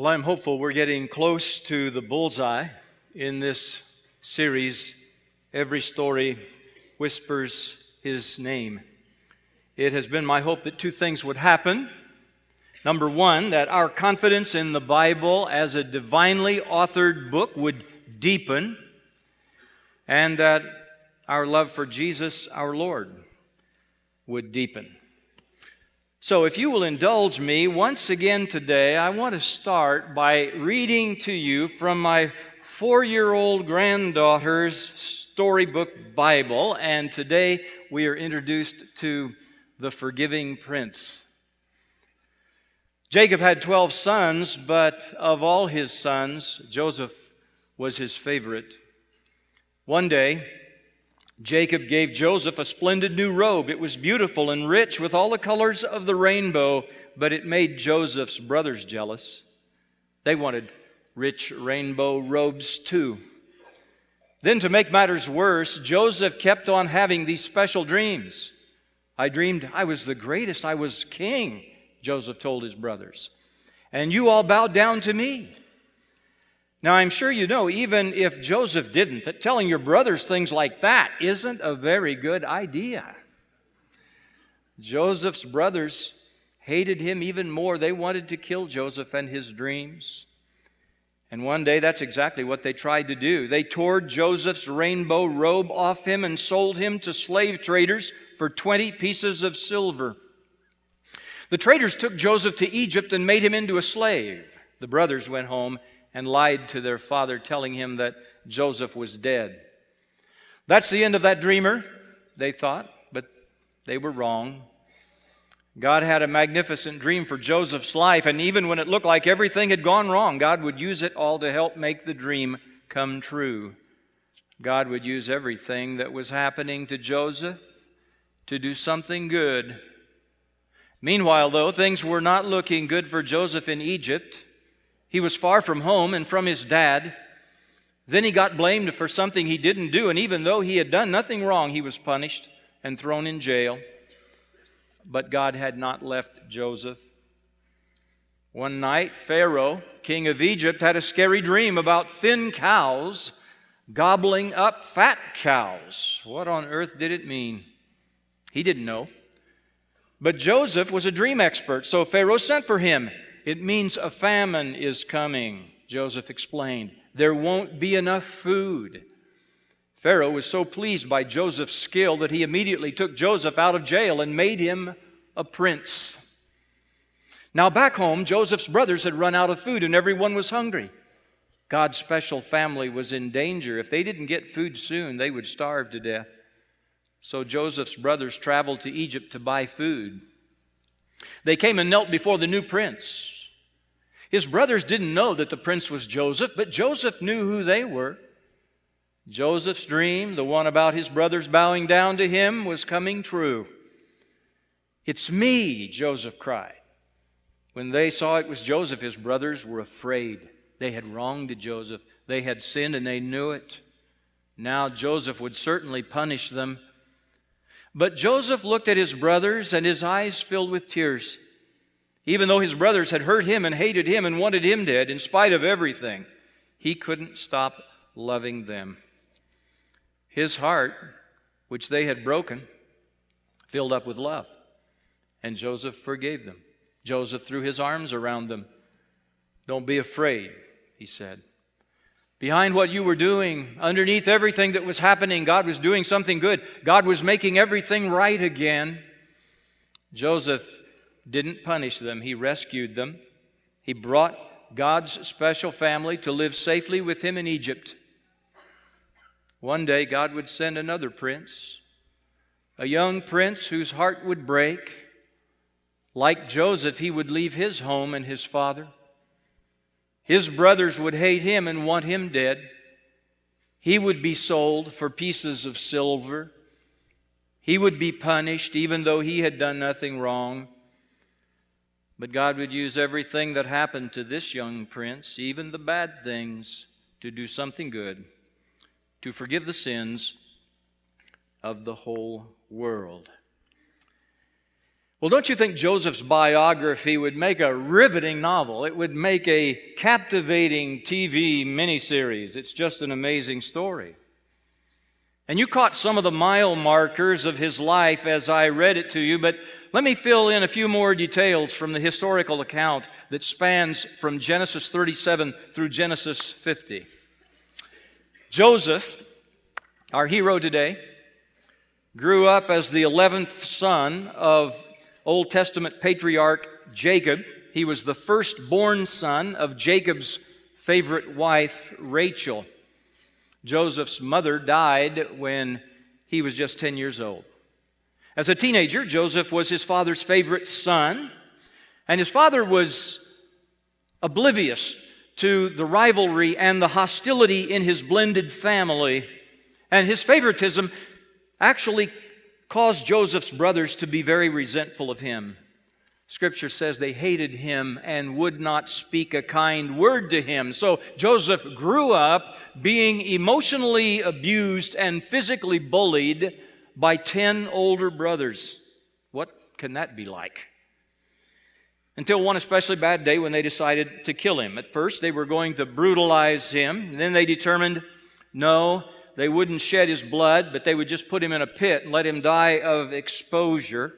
Well, I'm hopeful we're getting close to the bullseye in this series. Every story whispers his name. It has been my hope that two things would happen. Number one, that our confidence in the Bible as a divinely authored book would deepen, and that our love for Jesus, our Lord, would deepen. So, if you will indulge me once again today, I want to start by reading to you from my four year old granddaughter's storybook Bible. And today we are introduced to the forgiving prince. Jacob had 12 sons, but of all his sons, Joseph was his favorite. One day, Jacob gave Joseph a splendid new robe. It was beautiful and rich with all the colors of the rainbow, but it made Joseph's brothers jealous. They wanted rich rainbow robes too. Then, to make matters worse, Joseph kept on having these special dreams. I dreamed I was the greatest, I was king, Joseph told his brothers. And you all bowed down to me. Now, I'm sure you know, even if Joseph didn't, that telling your brothers things like that isn't a very good idea. Joseph's brothers hated him even more. They wanted to kill Joseph and his dreams. And one day, that's exactly what they tried to do. They tore Joseph's rainbow robe off him and sold him to slave traders for 20 pieces of silver. The traders took Joseph to Egypt and made him into a slave. The brothers went home and lied to their father, telling him that Joseph was dead. That's the end of that dreamer, they thought, but they were wrong. God had a magnificent dream for Joseph's life, and even when it looked like everything had gone wrong, God would use it all to help make the dream come true. God would use everything that was happening to Joseph to do something good. Meanwhile, though, things were not looking good for Joseph in Egypt. He was far from home and from his dad. Then he got blamed for something he didn't do, and even though he had done nothing wrong, he was punished and thrown in jail. But God had not left Joseph. One night, Pharaoh, king of Egypt, had a scary dream about thin cows gobbling up fat cows. What on earth did it mean? He didn't know. But Joseph was a dream expert, so Pharaoh sent for him. It means a famine is coming, Joseph explained. There won't be enough food. Pharaoh was so pleased by Joseph's skill that he immediately took Joseph out of jail and made him a prince. Now, back home, Joseph's brothers had run out of food and everyone was hungry. God's special family was in danger. If they didn't get food soon, they would starve to death. So Joseph's brothers traveled to Egypt to buy food. They came and knelt before the new prince. His brothers didn't know that the prince was Joseph, but Joseph knew who they were. Joseph's dream, the one about his brothers bowing down to him, was coming true. It's me, Joseph cried. When they saw it was Joseph, his brothers were afraid. They had wronged Joseph. They had sinned and they knew it. Now Joseph would certainly punish them but Joseph looked at his brothers, and his eyes filled with tears. Even though his brothers had hurt him and hated him and wanted him dead, in spite of everything, he couldn't stop loving them. His heart, which they had broken, filled up with love, and Joseph forgave them. Joseph threw his arms around them. Don't be afraid, he said. Behind what you were doing, underneath everything that was happening, God was doing something good. God was making everything right again. Joseph didn't punish them, he rescued them. He brought God's special family to live safely with him in Egypt. One day, God would send another prince, a young prince whose heart would break. Like Joseph, he would leave his home and his father. His brothers would hate him and want him dead. He would be sold for pieces of silver. He would be punished even though he had done nothing wrong. But God would use everything that happened to this young prince, even the bad things, to do something good, to forgive the sins of the whole world. Well, don't you think Joseph's biography would make a riveting novel? It would make a captivating TV miniseries. It's just an amazing story. And you caught some of the mile markers of his life as I read it to you, but let me fill in a few more details from the historical account that spans from Genesis 37 through Genesis 50. Joseph, our hero today, grew up as the 11th son of Old Testament patriarch Jacob. He was the firstborn son of Jacob's favorite wife, Rachel. Joseph's mother died when he was just 10 years old. As a teenager, Joseph was his father's favorite son, and his father was oblivious to the rivalry and the hostility in his blended family. And his favoritism actually caused Joseph's brothers to be very resentful of him. Scripture says they hated him and would not speak a kind word to him. So Joseph grew up being emotionally abused and physically bullied by 10 older brothers. What can that be like? Until one especially bad day when they decided to kill him. At first, they were going to brutalize him. Then they determined, no, they wouldn't shed his blood, but they would just put him in a pit and let him die of exposure.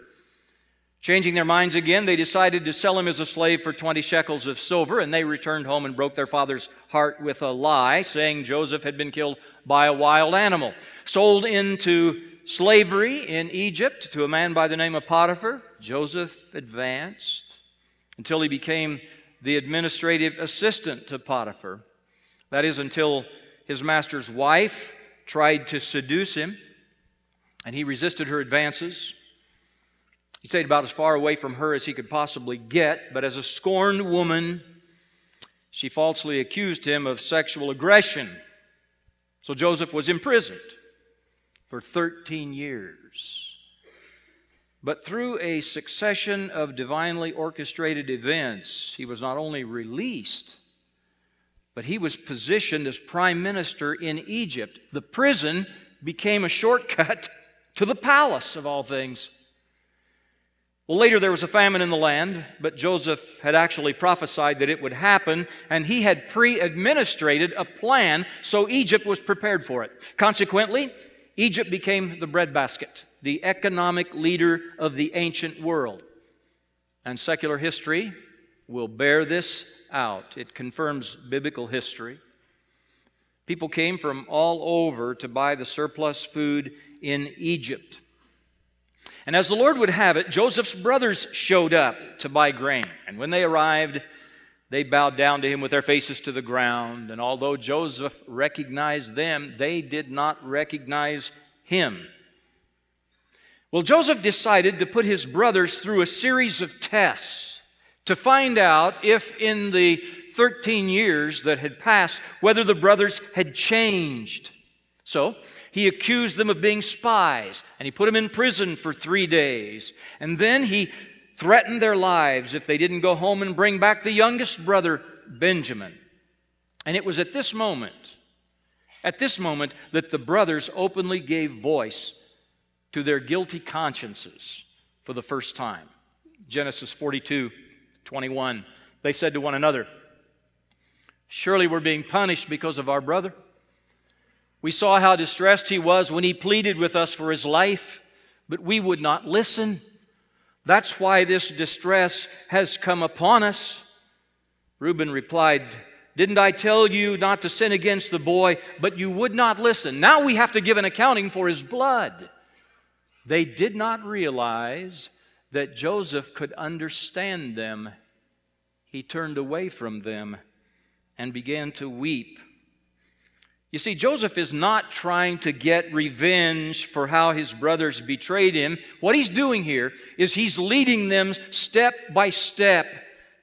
Changing their minds again, they decided to sell him as a slave for 20 shekels of silver, and they returned home and broke their father's heart with a lie, saying Joseph had been killed by a wild animal. Sold into slavery in Egypt to a man by the name of Potiphar, Joseph advanced until he became the administrative assistant to Potiphar. That is, until his master's wife tried to seduce him, and he resisted her advances. He stayed about as far away from her as he could possibly get, but as a scorned woman, she falsely accused him of sexual aggression. So Joseph was imprisoned for 13 years. But through a succession of divinely orchestrated events, he was not only released, but he was positioned as prime minister in Egypt. The prison became a shortcut to the palace of all things. Well, later there was a famine in the land, but Joseph had actually prophesied that it would happen, and he had pre administrated a plan so Egypt was prepared for it. Consequently, Egypt became the breadbasket, the economic leader of the ancient world. And secular history will bear this out. It confirms biblical history. People came from all over to buy the surplus food in Egypt. And as the Lord would have it, Joseph's brothers showed up to buy grain. And when they arrived, they bowed down to him with their faces to the ground. And although Joseph recognized them, they did not recognize him. Well, Joseph decided to put his brothers through a series of tests to find out if in the 13 years that had passed, whether the brothers had changed. So he accused them of being spies, and he put them in prison for three days. And then he threatened their lives if they didn't go home and bring back the youngest brother, Benjamin. And it was at this moment, at this moment, that the brothers openly gave voice to their guilty consciences for the first time. Genesis 42 21. They said to one another, Surely we're being punished because of our brother. We saw how distressed he was when he pleaded with us for his life, but we would not listen. That's why this distress has come upon us. Reuben replied, Didn't I tell you not to sin against the boy, but you would not listen? Now we have to give an accounting for his blood. They did not realize that Joseph could understand them. He turned away from them and began to weep. You see, Joseph is not trying to get revenge for how his brothers betrayed him. What he's doing here is he's leading them step by step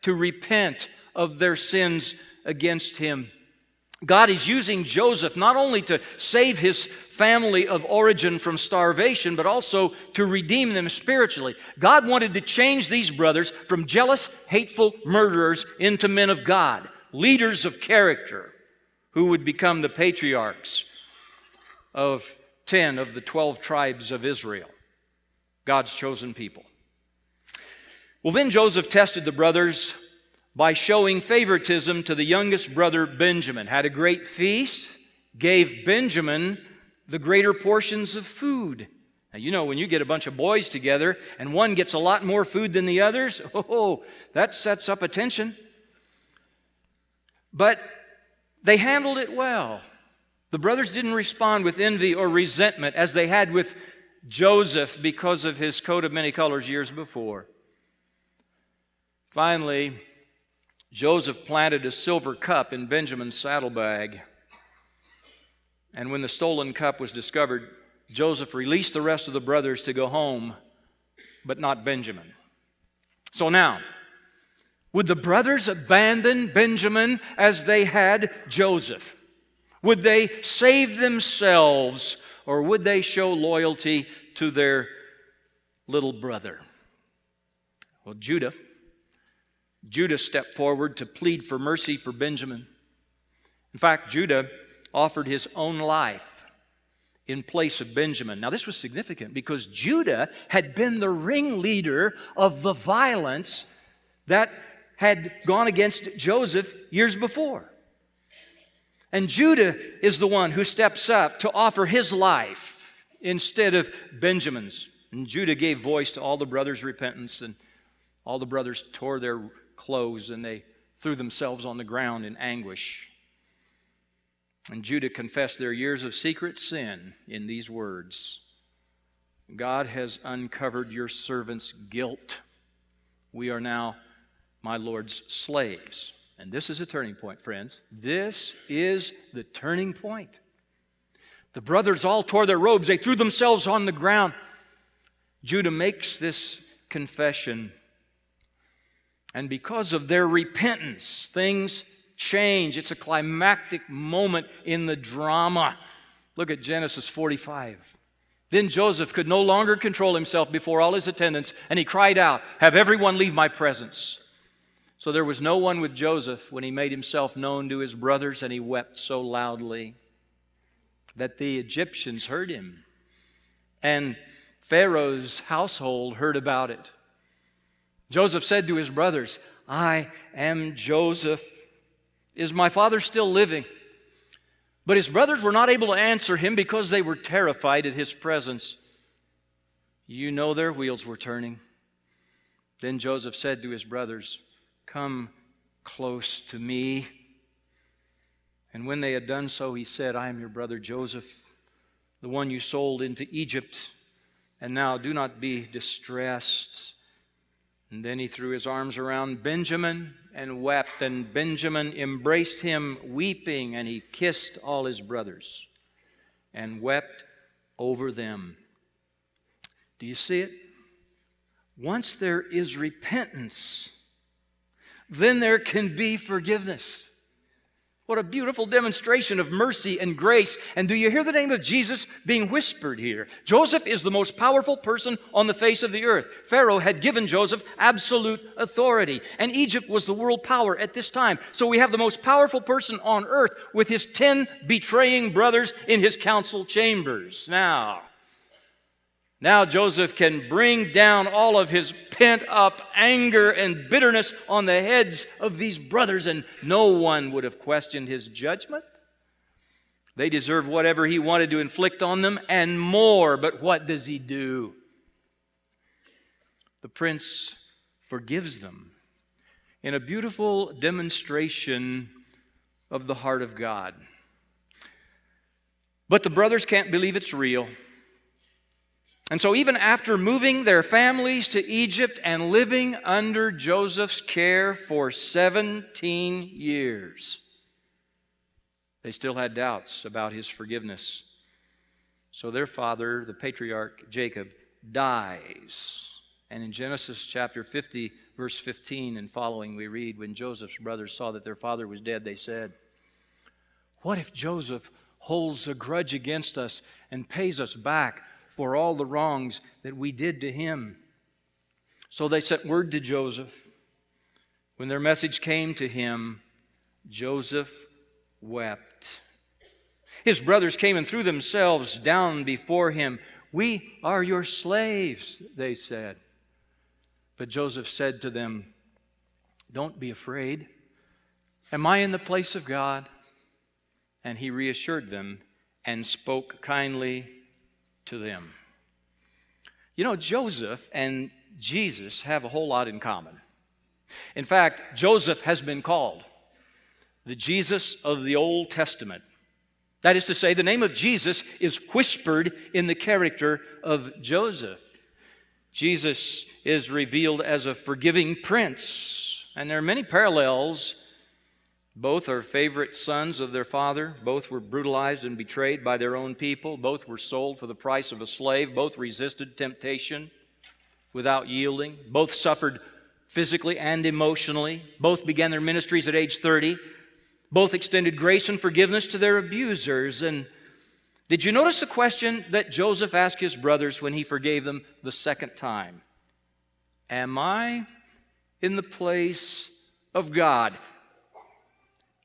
to repent of their sins against him. God is using Joseph not only to save his family of origin from starvation, but also to redeem them spiritually. God wanted to change these brothers from jealous, hateful murderers into men of God, leaders of character, who would become the patriarchs of 10 of the 12 tribes of Israel, God's chosen people. Well, then Joseph tested the brothers by showing favoritism to the youngest brother Benjamin, had a great feast, gave Benjamin the greater portions of food. Now, you know, when you get a bunch of boys together and one gets a lot more food than the others, oh, that sets up a tension. But they handled it well. The brothers didn't respond with envy or resentment as they had with Joseph because of his coat of many colors years before. Finally, Joseph planted a silver cup in Benjamin's saddlebag. And when the stolen cup was discovered, Joseph released the rest of the brothers to go home, but not Benjamin. So now, would the brothers abandon Benjamin as they had Joseph? Would they save themselves or would they show loyalty to their little brother? Well, Judah, Judah stepped forward to plead for mercy for Benjamin. In fact, Judah offered his own life in place of Benjamin. Now, this was significant because Judah had been the ringleader of the violence that had gone against Joseph years before. And Judah is the one who steps up to offer his life instead of Benjamin's. And Judah gave voice to all the brothers' repentance, and all the brothers tore their clothes and they threw themselves on the ground in anguish. And Judah confessed their years of secret sin in these words God has uncovered your servant's guilt. We are now my Lord's slaves. And this is a turning point, friends. This is the turning point. The brothers all tore their robes, they threw themselves on the ground. Judah makes this confession. And because of their repentance, things change. It's a climactic moment in the drama. Look at Genesis 45. Then Joseph could no longer control himself before all his attendants, and he cried out, Have everyone leave my presence. So there was no one with Joseph when he made himself known to his brothers, and he wept so loudly that the Egyptians heard him. And Pharaoh's household heard about it. Joseph said to his brothers, I am Joseph. Is my father still living? But his brothers were not able to answer him because they were terrified at his presence. You know their wheels were turning. Then Joseph said to his brothers, Come close to me. And when they had done so, he said, I am your brother Joseph, the one you sold into Egypt. And now do not be distressed and then he threw his arms around Benjamin and wept, and Benjamin embraced him, weeping, and he kissed all his brothers and wept over them. Do you see it? Once there is repentance, then there can be forgiveness. What a beautiful demonstration of mercy and grace. And do you hear the name of Jesus being whispered here? Joseph is the most powerful person on the face of the earth. Pharaoh had given Joseph absolute authority, and Egypt was the world power at this time. So we have the most powerful person on earth with his 10 betraying brothers in his council chambers. Now, now Joseph can bring down all of his pent up anger and bitterness on the heads of these brothers, and no one would have questioned his judgment. They deserve whatever he wanted to inflict on them and more, but what does he do? The prince forgives them in a beautiful demonstration of the heart of God. But the brothers can't believe it's real. And so, even after moving their families to Egypt and living under Joseph's care for 17 years, they still had doubts about his forgiveness. So, their father, the patriarch Jacob, dies. And in Genesis chapter 50, verse 15 and following, we read when Joseph's brothers saw that their father was dead, they said, What if Joseph holds a grudge against us and pays us back? For all the wrongs that we did to him. So they sent word to Joseph. When their message came to him, Joseph wept. His brothers came and threw themselves down before him. We are your slaves, they said. But Joseph said to them, Don't be afraid. Am I in the place of God? And he reassured them and spoke kindly to them. You know, Joseph and Jesus have a whole lot in common. In fact, Joseph has been called the Jesus of the Old Testament. That is to say, the name of Jesus is whispered in the character of Joseph. Jesus is revealed as a forgiving prince, and there are many parallels. Both are favorite sons of their father. Both were brutalized and betrayed by their own people. Both were sold for the price of a slave. Both resisted temptation without yielding. Both suffered physically and emotionally. Both began their ministries at age 30. Both extended grace and forgiveness to their abusers. And did you notice the question that Joseph asked his brothers when he forgave them the second time? Am I in the place of God?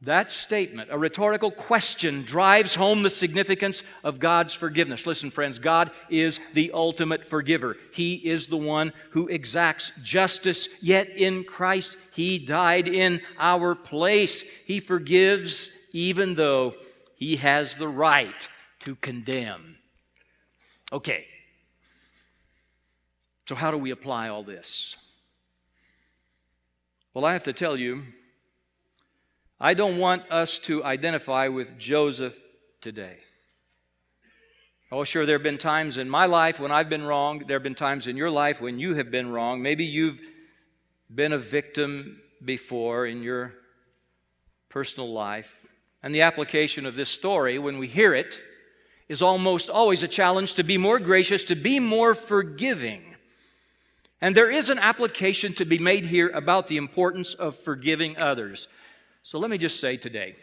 That statement, a rhetorical question, drives home the significance of God's forgiveness. Listen, friends, God is the ultimate forgiver. He is the one who exacts justice, yet in Christ, He died in our place. He forgives even though He has the right to condemn. Okay. So, how do we apply all this? Well, I have to tell you, I don't want us to identify with Joseph today. Oh, sure, there have been times in my life when I've been wrong. There have been times in your life when you have been wrong. Maybe you've been a victim before in your personal life. And the application of this story, when we hear it, is almost always a challenge to be more gracious, to be more forgiving. And there is an application to be made here about the importance of forgiving others. So let me just say today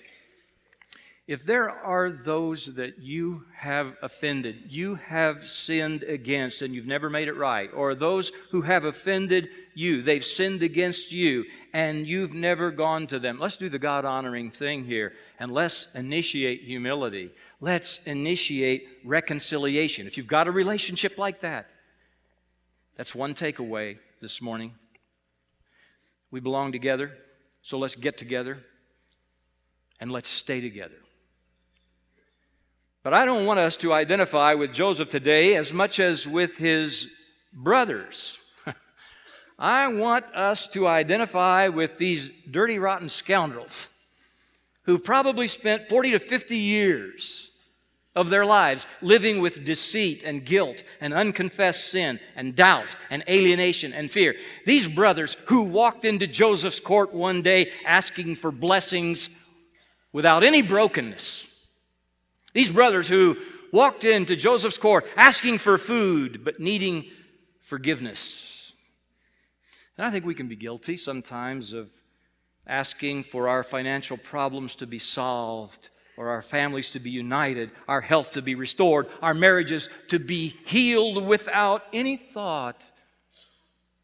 if there are those that you have offended, you have sinned against, and you've never made it right, or those who have offended you, they've sinned against you, and you've never gone to them, let's do the God honoring thing here, and let's initiate humility. Let's initiate reconciliation. If you've got a relationship like that, that's one takeaway this morning. We belong together, so let's get together and let's stay together. But I don't want us to identify with Joseph today as much as with his brothers. I want us to identify with these dirty, rotten scoundrels who probably spent 40 to 50 years of their lives living with deceit and guilt and unconfessed sin and doubt and alienation and fear. These brothers who walked into Joseph's court one day asking for blessings without any brokenness. These brothers who walked into Joseph's court asking for food but needing forgiveness. And I think we can be guilty sometimes of asking for our financial problems to be solved or our families to be united, our health to be restored, our marriages to be healed without any thought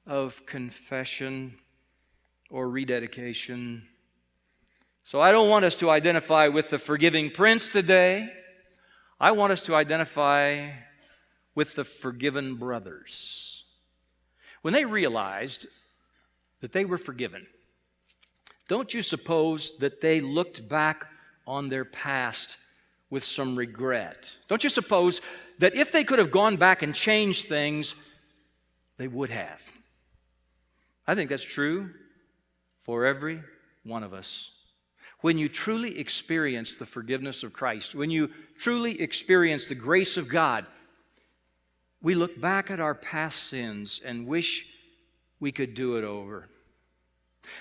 of confession or rededication so I don't want us to identify with the forgiving prince today. I want us to identify with the forgiven brothers. When they realized that they were forgiven, don't you suppose that they looked back on their past with some regret? Don't you suppose that if they could have gone back and changed things, they would have? I think that's true for every one of us when you truly experience the forgiveness of Christ, when you truly experience the grace of God, we look back at our past sins and wish we could do it over.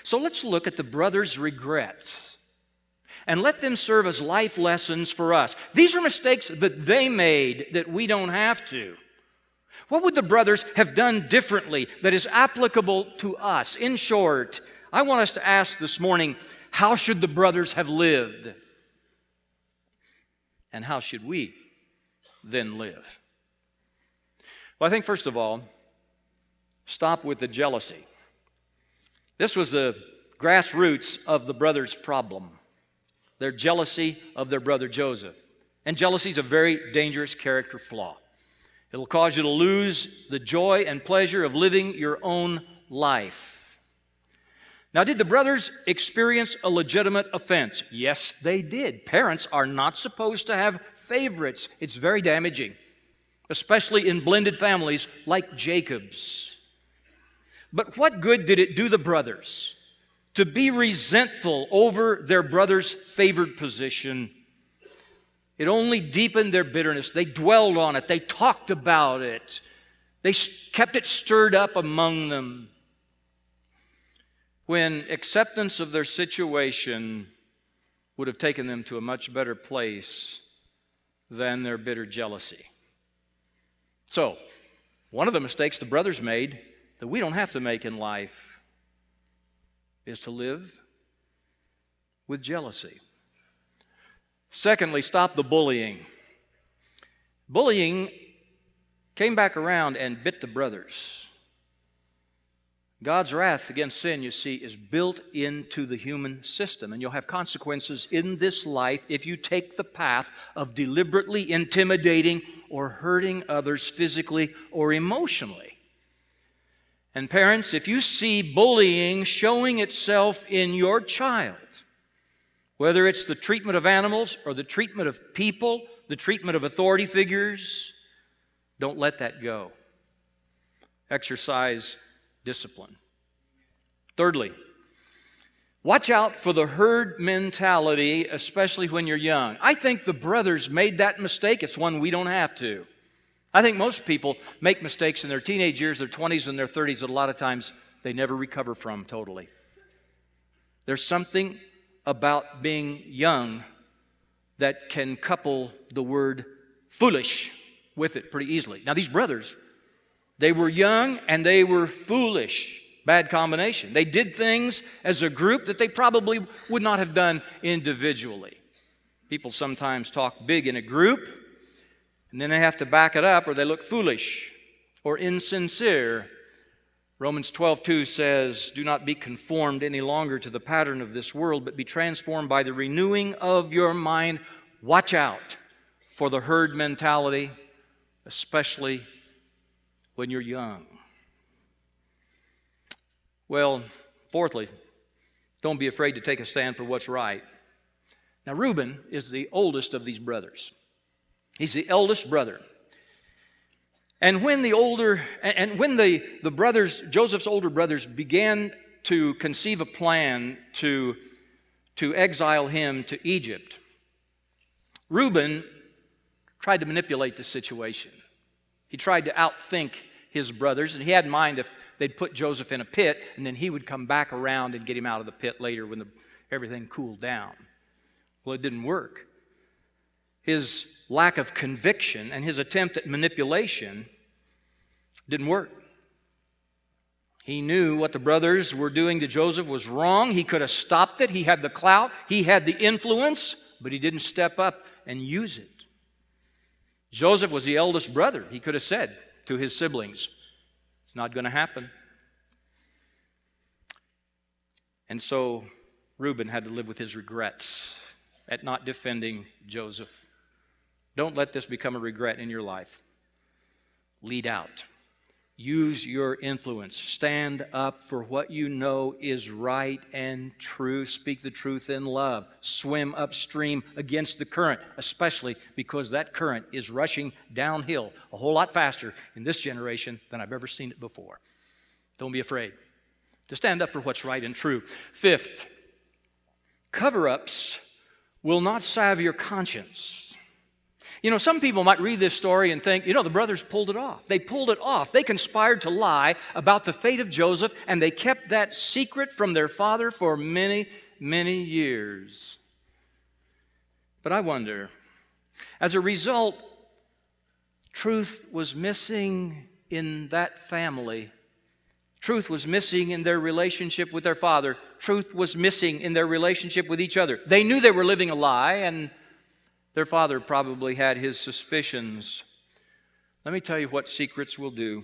So let's look at the brothers' regrets and let them serve as life lessons for us. These are mistakes that they made that we don't have to. What would the brothers have done differently that is applicable to us? In short, I want us to ask this morning how should the brothers have lived? And how should we then live? Well, I think, first of all, stop with the jealousy. This was the grassroots of the brothers' problem their jealousy of their brother Joseph. And jealousy is a very dangerous character flaw. It'll cause you to lose the joy and pleasure of living your own life. Now, did the brothers experience a legitimate offense? Yes, they did. Parents are not supposed to have favorites, it's very damaging, especially in blended families like Jacob's. But what good did it do the brothers to be resentful over their brother's favored position? It only deepened their bitterness. They dwelled on it, they talked about it, they kept it stirred up among them. When acceptance of their situation would have taken them to a much better place than their bitter jealousy. So, one of the mistakes the brothers made that we don't have to make in life is to live with jealousy. Secondly, stop the bullying. Bullying came back around and bit the brothers. God's wrath against sin, you see, is built into the human system, and you'll have consequences in this life if you take the path of deliberately intimidating or hurting others physically or emotionally. And parents, if you see bullying showing itself in your child, whether it's the treatment of animals or the treatment of people, the treatment of authority figures, don't let that go. Exercise discipline. Thirdly, watch out for the herd mentality, especially when you're young. I think the brothers made that mistake. It's one we don't have to. I think most people make mistakes in their teenage years, their 20s, and their 30s that a lot of times they never recover from totally. There's something about being young that can couple the word foolish with it pretty easily. Now, these brothers, they were young and they were foolish. Bad combination. They did things as a group that they probably would not have done individually. People sometimes talk big in a group, and then they have to back it up, or they look foolish or insincere Romans 12:2 says, "Do not be conformed any longer to the pattern of this world, but be transformed by the renewing of your mind. Watch out for the herd mentality, especially when you're young." Well, fourthly, don't be afraid to take a stand for what's right. Now, Reuben is the oldest of these brothers. He's the eldest brother. And when the older, and when the, the brothers, Joseph's older brothers, began to conceive a plan to, to exile him to Egypt, Reuben tried to manipulate the situation. He tried to outthink his brothers, and he had in mind if they'd put Joseph in a pit, and then he would come back around and get him out of the pit later when the, everything cooled down. Well, it didn't work his lack of conviction and his attempt at manipulation didn't work. He knew what the brothers were doing to Joseph was wrong. He could have stopped it. He had the clout, he had the influence, but he didn't step up and use it. Joseph was the eldest brother. He could have said to his siblings, It's not going to happen. And so Reuben had to live with his regrets at not defending Joseph. Don't let this become a regret in your life. Lead out. Use your influence. Stand up for what you know is right and true. Speak the truth in love. Swim upstream against the current, especially because that current is rushing downhill a whole lot faster in this generation than I've ever seen it before. Don't be afraid to stand up for what's right and true. Fifth, cover ups will not salve your conscience. You know, some people might read this story and think, you know, the brothers pulled it off. They pulled it off. They conspired to lie about the fate of Joseph, and they kept that secret from their father for many, many years. But I wonder, as a result, truth was missing in that family. Truth was missing in their relationship with their father. Truth was missing in their relationship with each other. They knew they were living a lie, and their father probably had his suspicions. Let me tell you what secrets will do.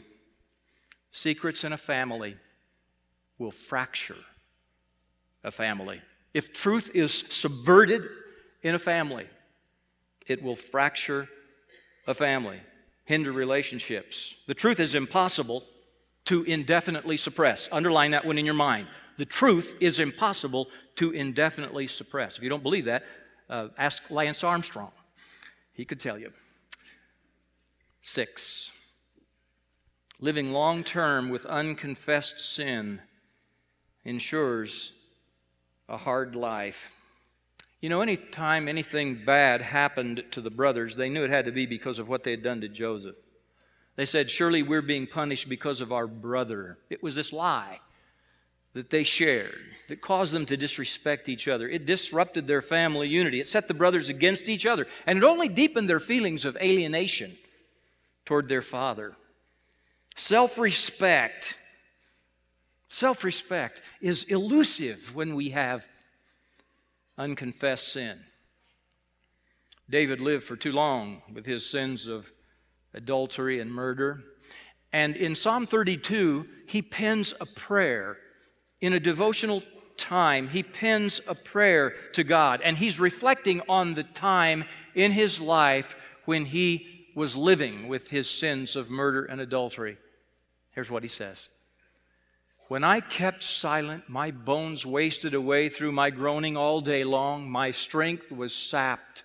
Secrets in a family will fracture a family. If truth is subverted in a family, it will fracture a family, hinder relationships. The truth is impossible to indefinitely suppress. Underline that one in your mind. The truth is impossible to indefinitely suppress. If you don't believe that, uh, ask Lance Armstrong. He could tell you. Six, living long term with unconfessed sin ensures a hard life. You know, anytime anything bad happened to the brothers, they knew it had to be because of what they had done to Joseph. They said, Surely we're being punished because of our brother. It was this lie that they shared that caused them to disrespect each other. It disrupted their family unity. It set the brothers against each other. And it only deepened their feelings of alienation toward their father. Self respect. Self respect is elusive when we have unconfessed sin. David lived for too long with his sins of adultery and murder. And in Psalm 32, he pens a prayer. In a devotional time, he pens a prayer to God. And he's reflecting on the time in his life when he was living with his sins of murder and adultery. Here's what he says When I kept silent, my bones wasted away through my groaning all day long. My strength was sapped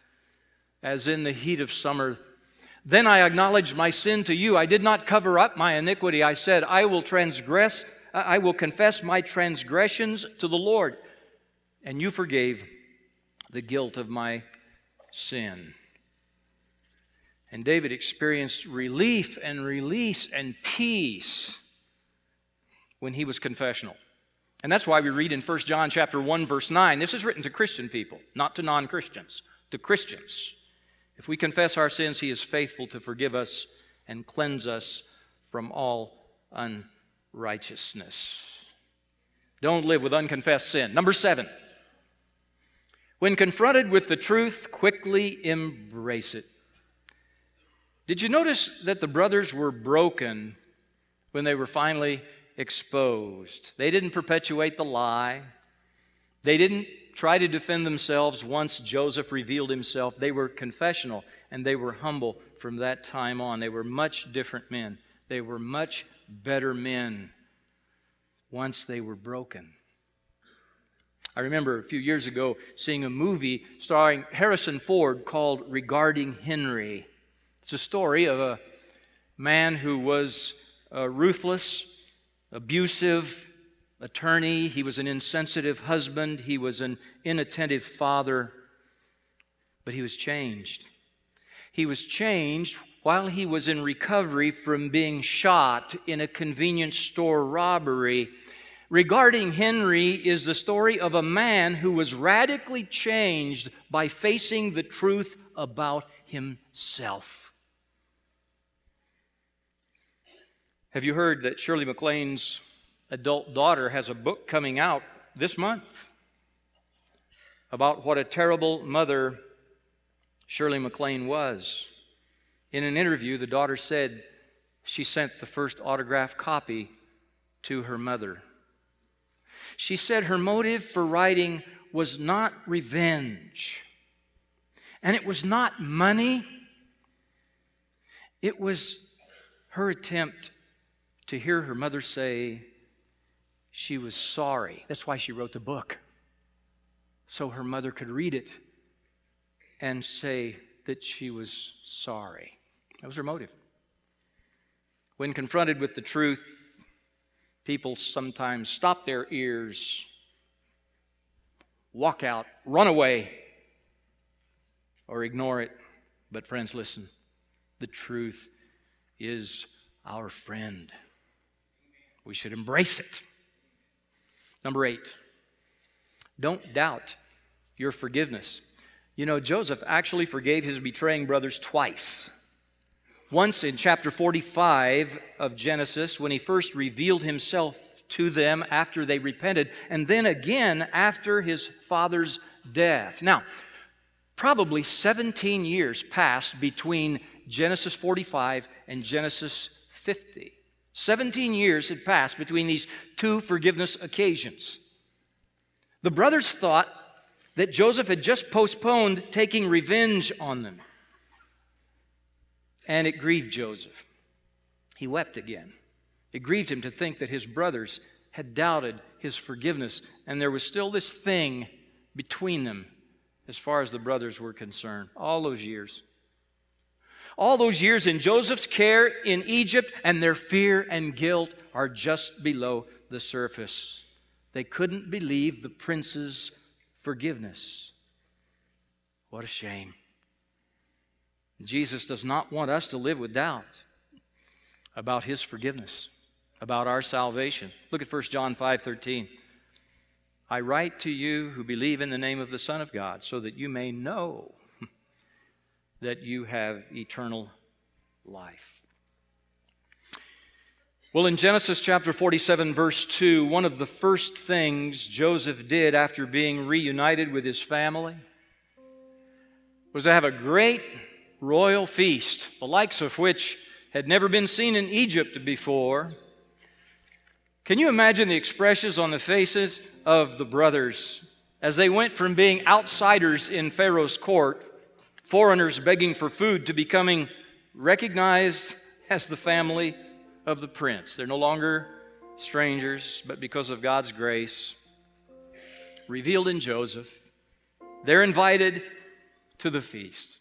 as in the heat of summer. Then I acknowledged my sin to you. I did not cover up my iniquity. I said, I will transgress, I will confess my transgressions to the Lord. And you forgave the guilt of my sin. And David experienced relief and release and peace when he was confessional. And that's why we read in 1 John chapter 1 verse 9. This is written to Christian people, not to non-Christians, to Christians. If we confess our sins, he is faithful to forgive us and cleanse us from all unrighteousness. Don't live with unconfessed sin. Number 7. When confronted with the truth, quickly embrace it. Did you notice that the brothers were broken when they were finally exposed? They didn't perpetuate the lie. They didn't try to defend themselves once Joseph revealed himself. They were confessional and they were humble from that time on. They were much different men. They were much better men once they were broken. I remember a few years ago seeing a movie starring Harrison Ford called Regarding Henry. It's a story of a man who was a ruthless, abusive attorney. He was an insensitive husband. He was an inattentive father. But he was changed. He was changed while he was in recovery from being shot in a convenience store robbery. Regarding Henry is the story of a man who was radically changed by facing the truth about himself. Have you heard that Shirley MacLaine's adult daughter has a book coming out this month about what a terrible mother Shirley MacLaine was? In an interview, the daughter said she sent the first autographed copy to her mother. She said her motive for writing was not revenge, and it was not money, it was her attempt to hear her mother say she was sorry. That's why she wrote the book, so her mother could read it and say that she was sorry. That was her motive. When confronted with the truth, people sometimes stop their ears, walk out, run away, or ignore it. But, friends, listen the truth is our friend. We should embrace it. Number eight, don't doubt your forgiveness. You know, Joseph actually forgave his betraying brothers twice. Once in chapter 45 of Genesis, when he first revealed himself to them after they repented, and then again after his father's death. Now, probably 17 years passed between Genesis 45 and Genesis 50. 17 years had passed between these two forgiveness occasions. The brothers thought that Joseph had just postponed taking revenge on them. And it grieved Joseph. He wept again. It grieved him to think that his brothers had doubted his forgiveness, and there was still this thing between them as far as the brothers were concerned. All those years. All those years in Joseph's care in Egypt, and their fear and guilt are just below the surface. They couldn't believe the prince's forgiveness. What a shame. Jesus does not want us to live with doubt about his forgiveness, about our salvation. Look at 1 John 5:13. I write to you who believe in the name of the Son of God, so that you may know that you have eternal life. Well, in Genesis chapter 47, verse 2, one of the first things Joseph did after being reunited with his family was to have a great royal feast, the likes of which had never been seen in Egypt before. Can you imagine the expressions on the faces of the brothers as they went from being outsiders in Pharaoh's court, foreigners begging for food, to becoming recognized as the family of the prince? They're no longer strangers, but because of God's grace revealed in Joseph, they're invited to the feast.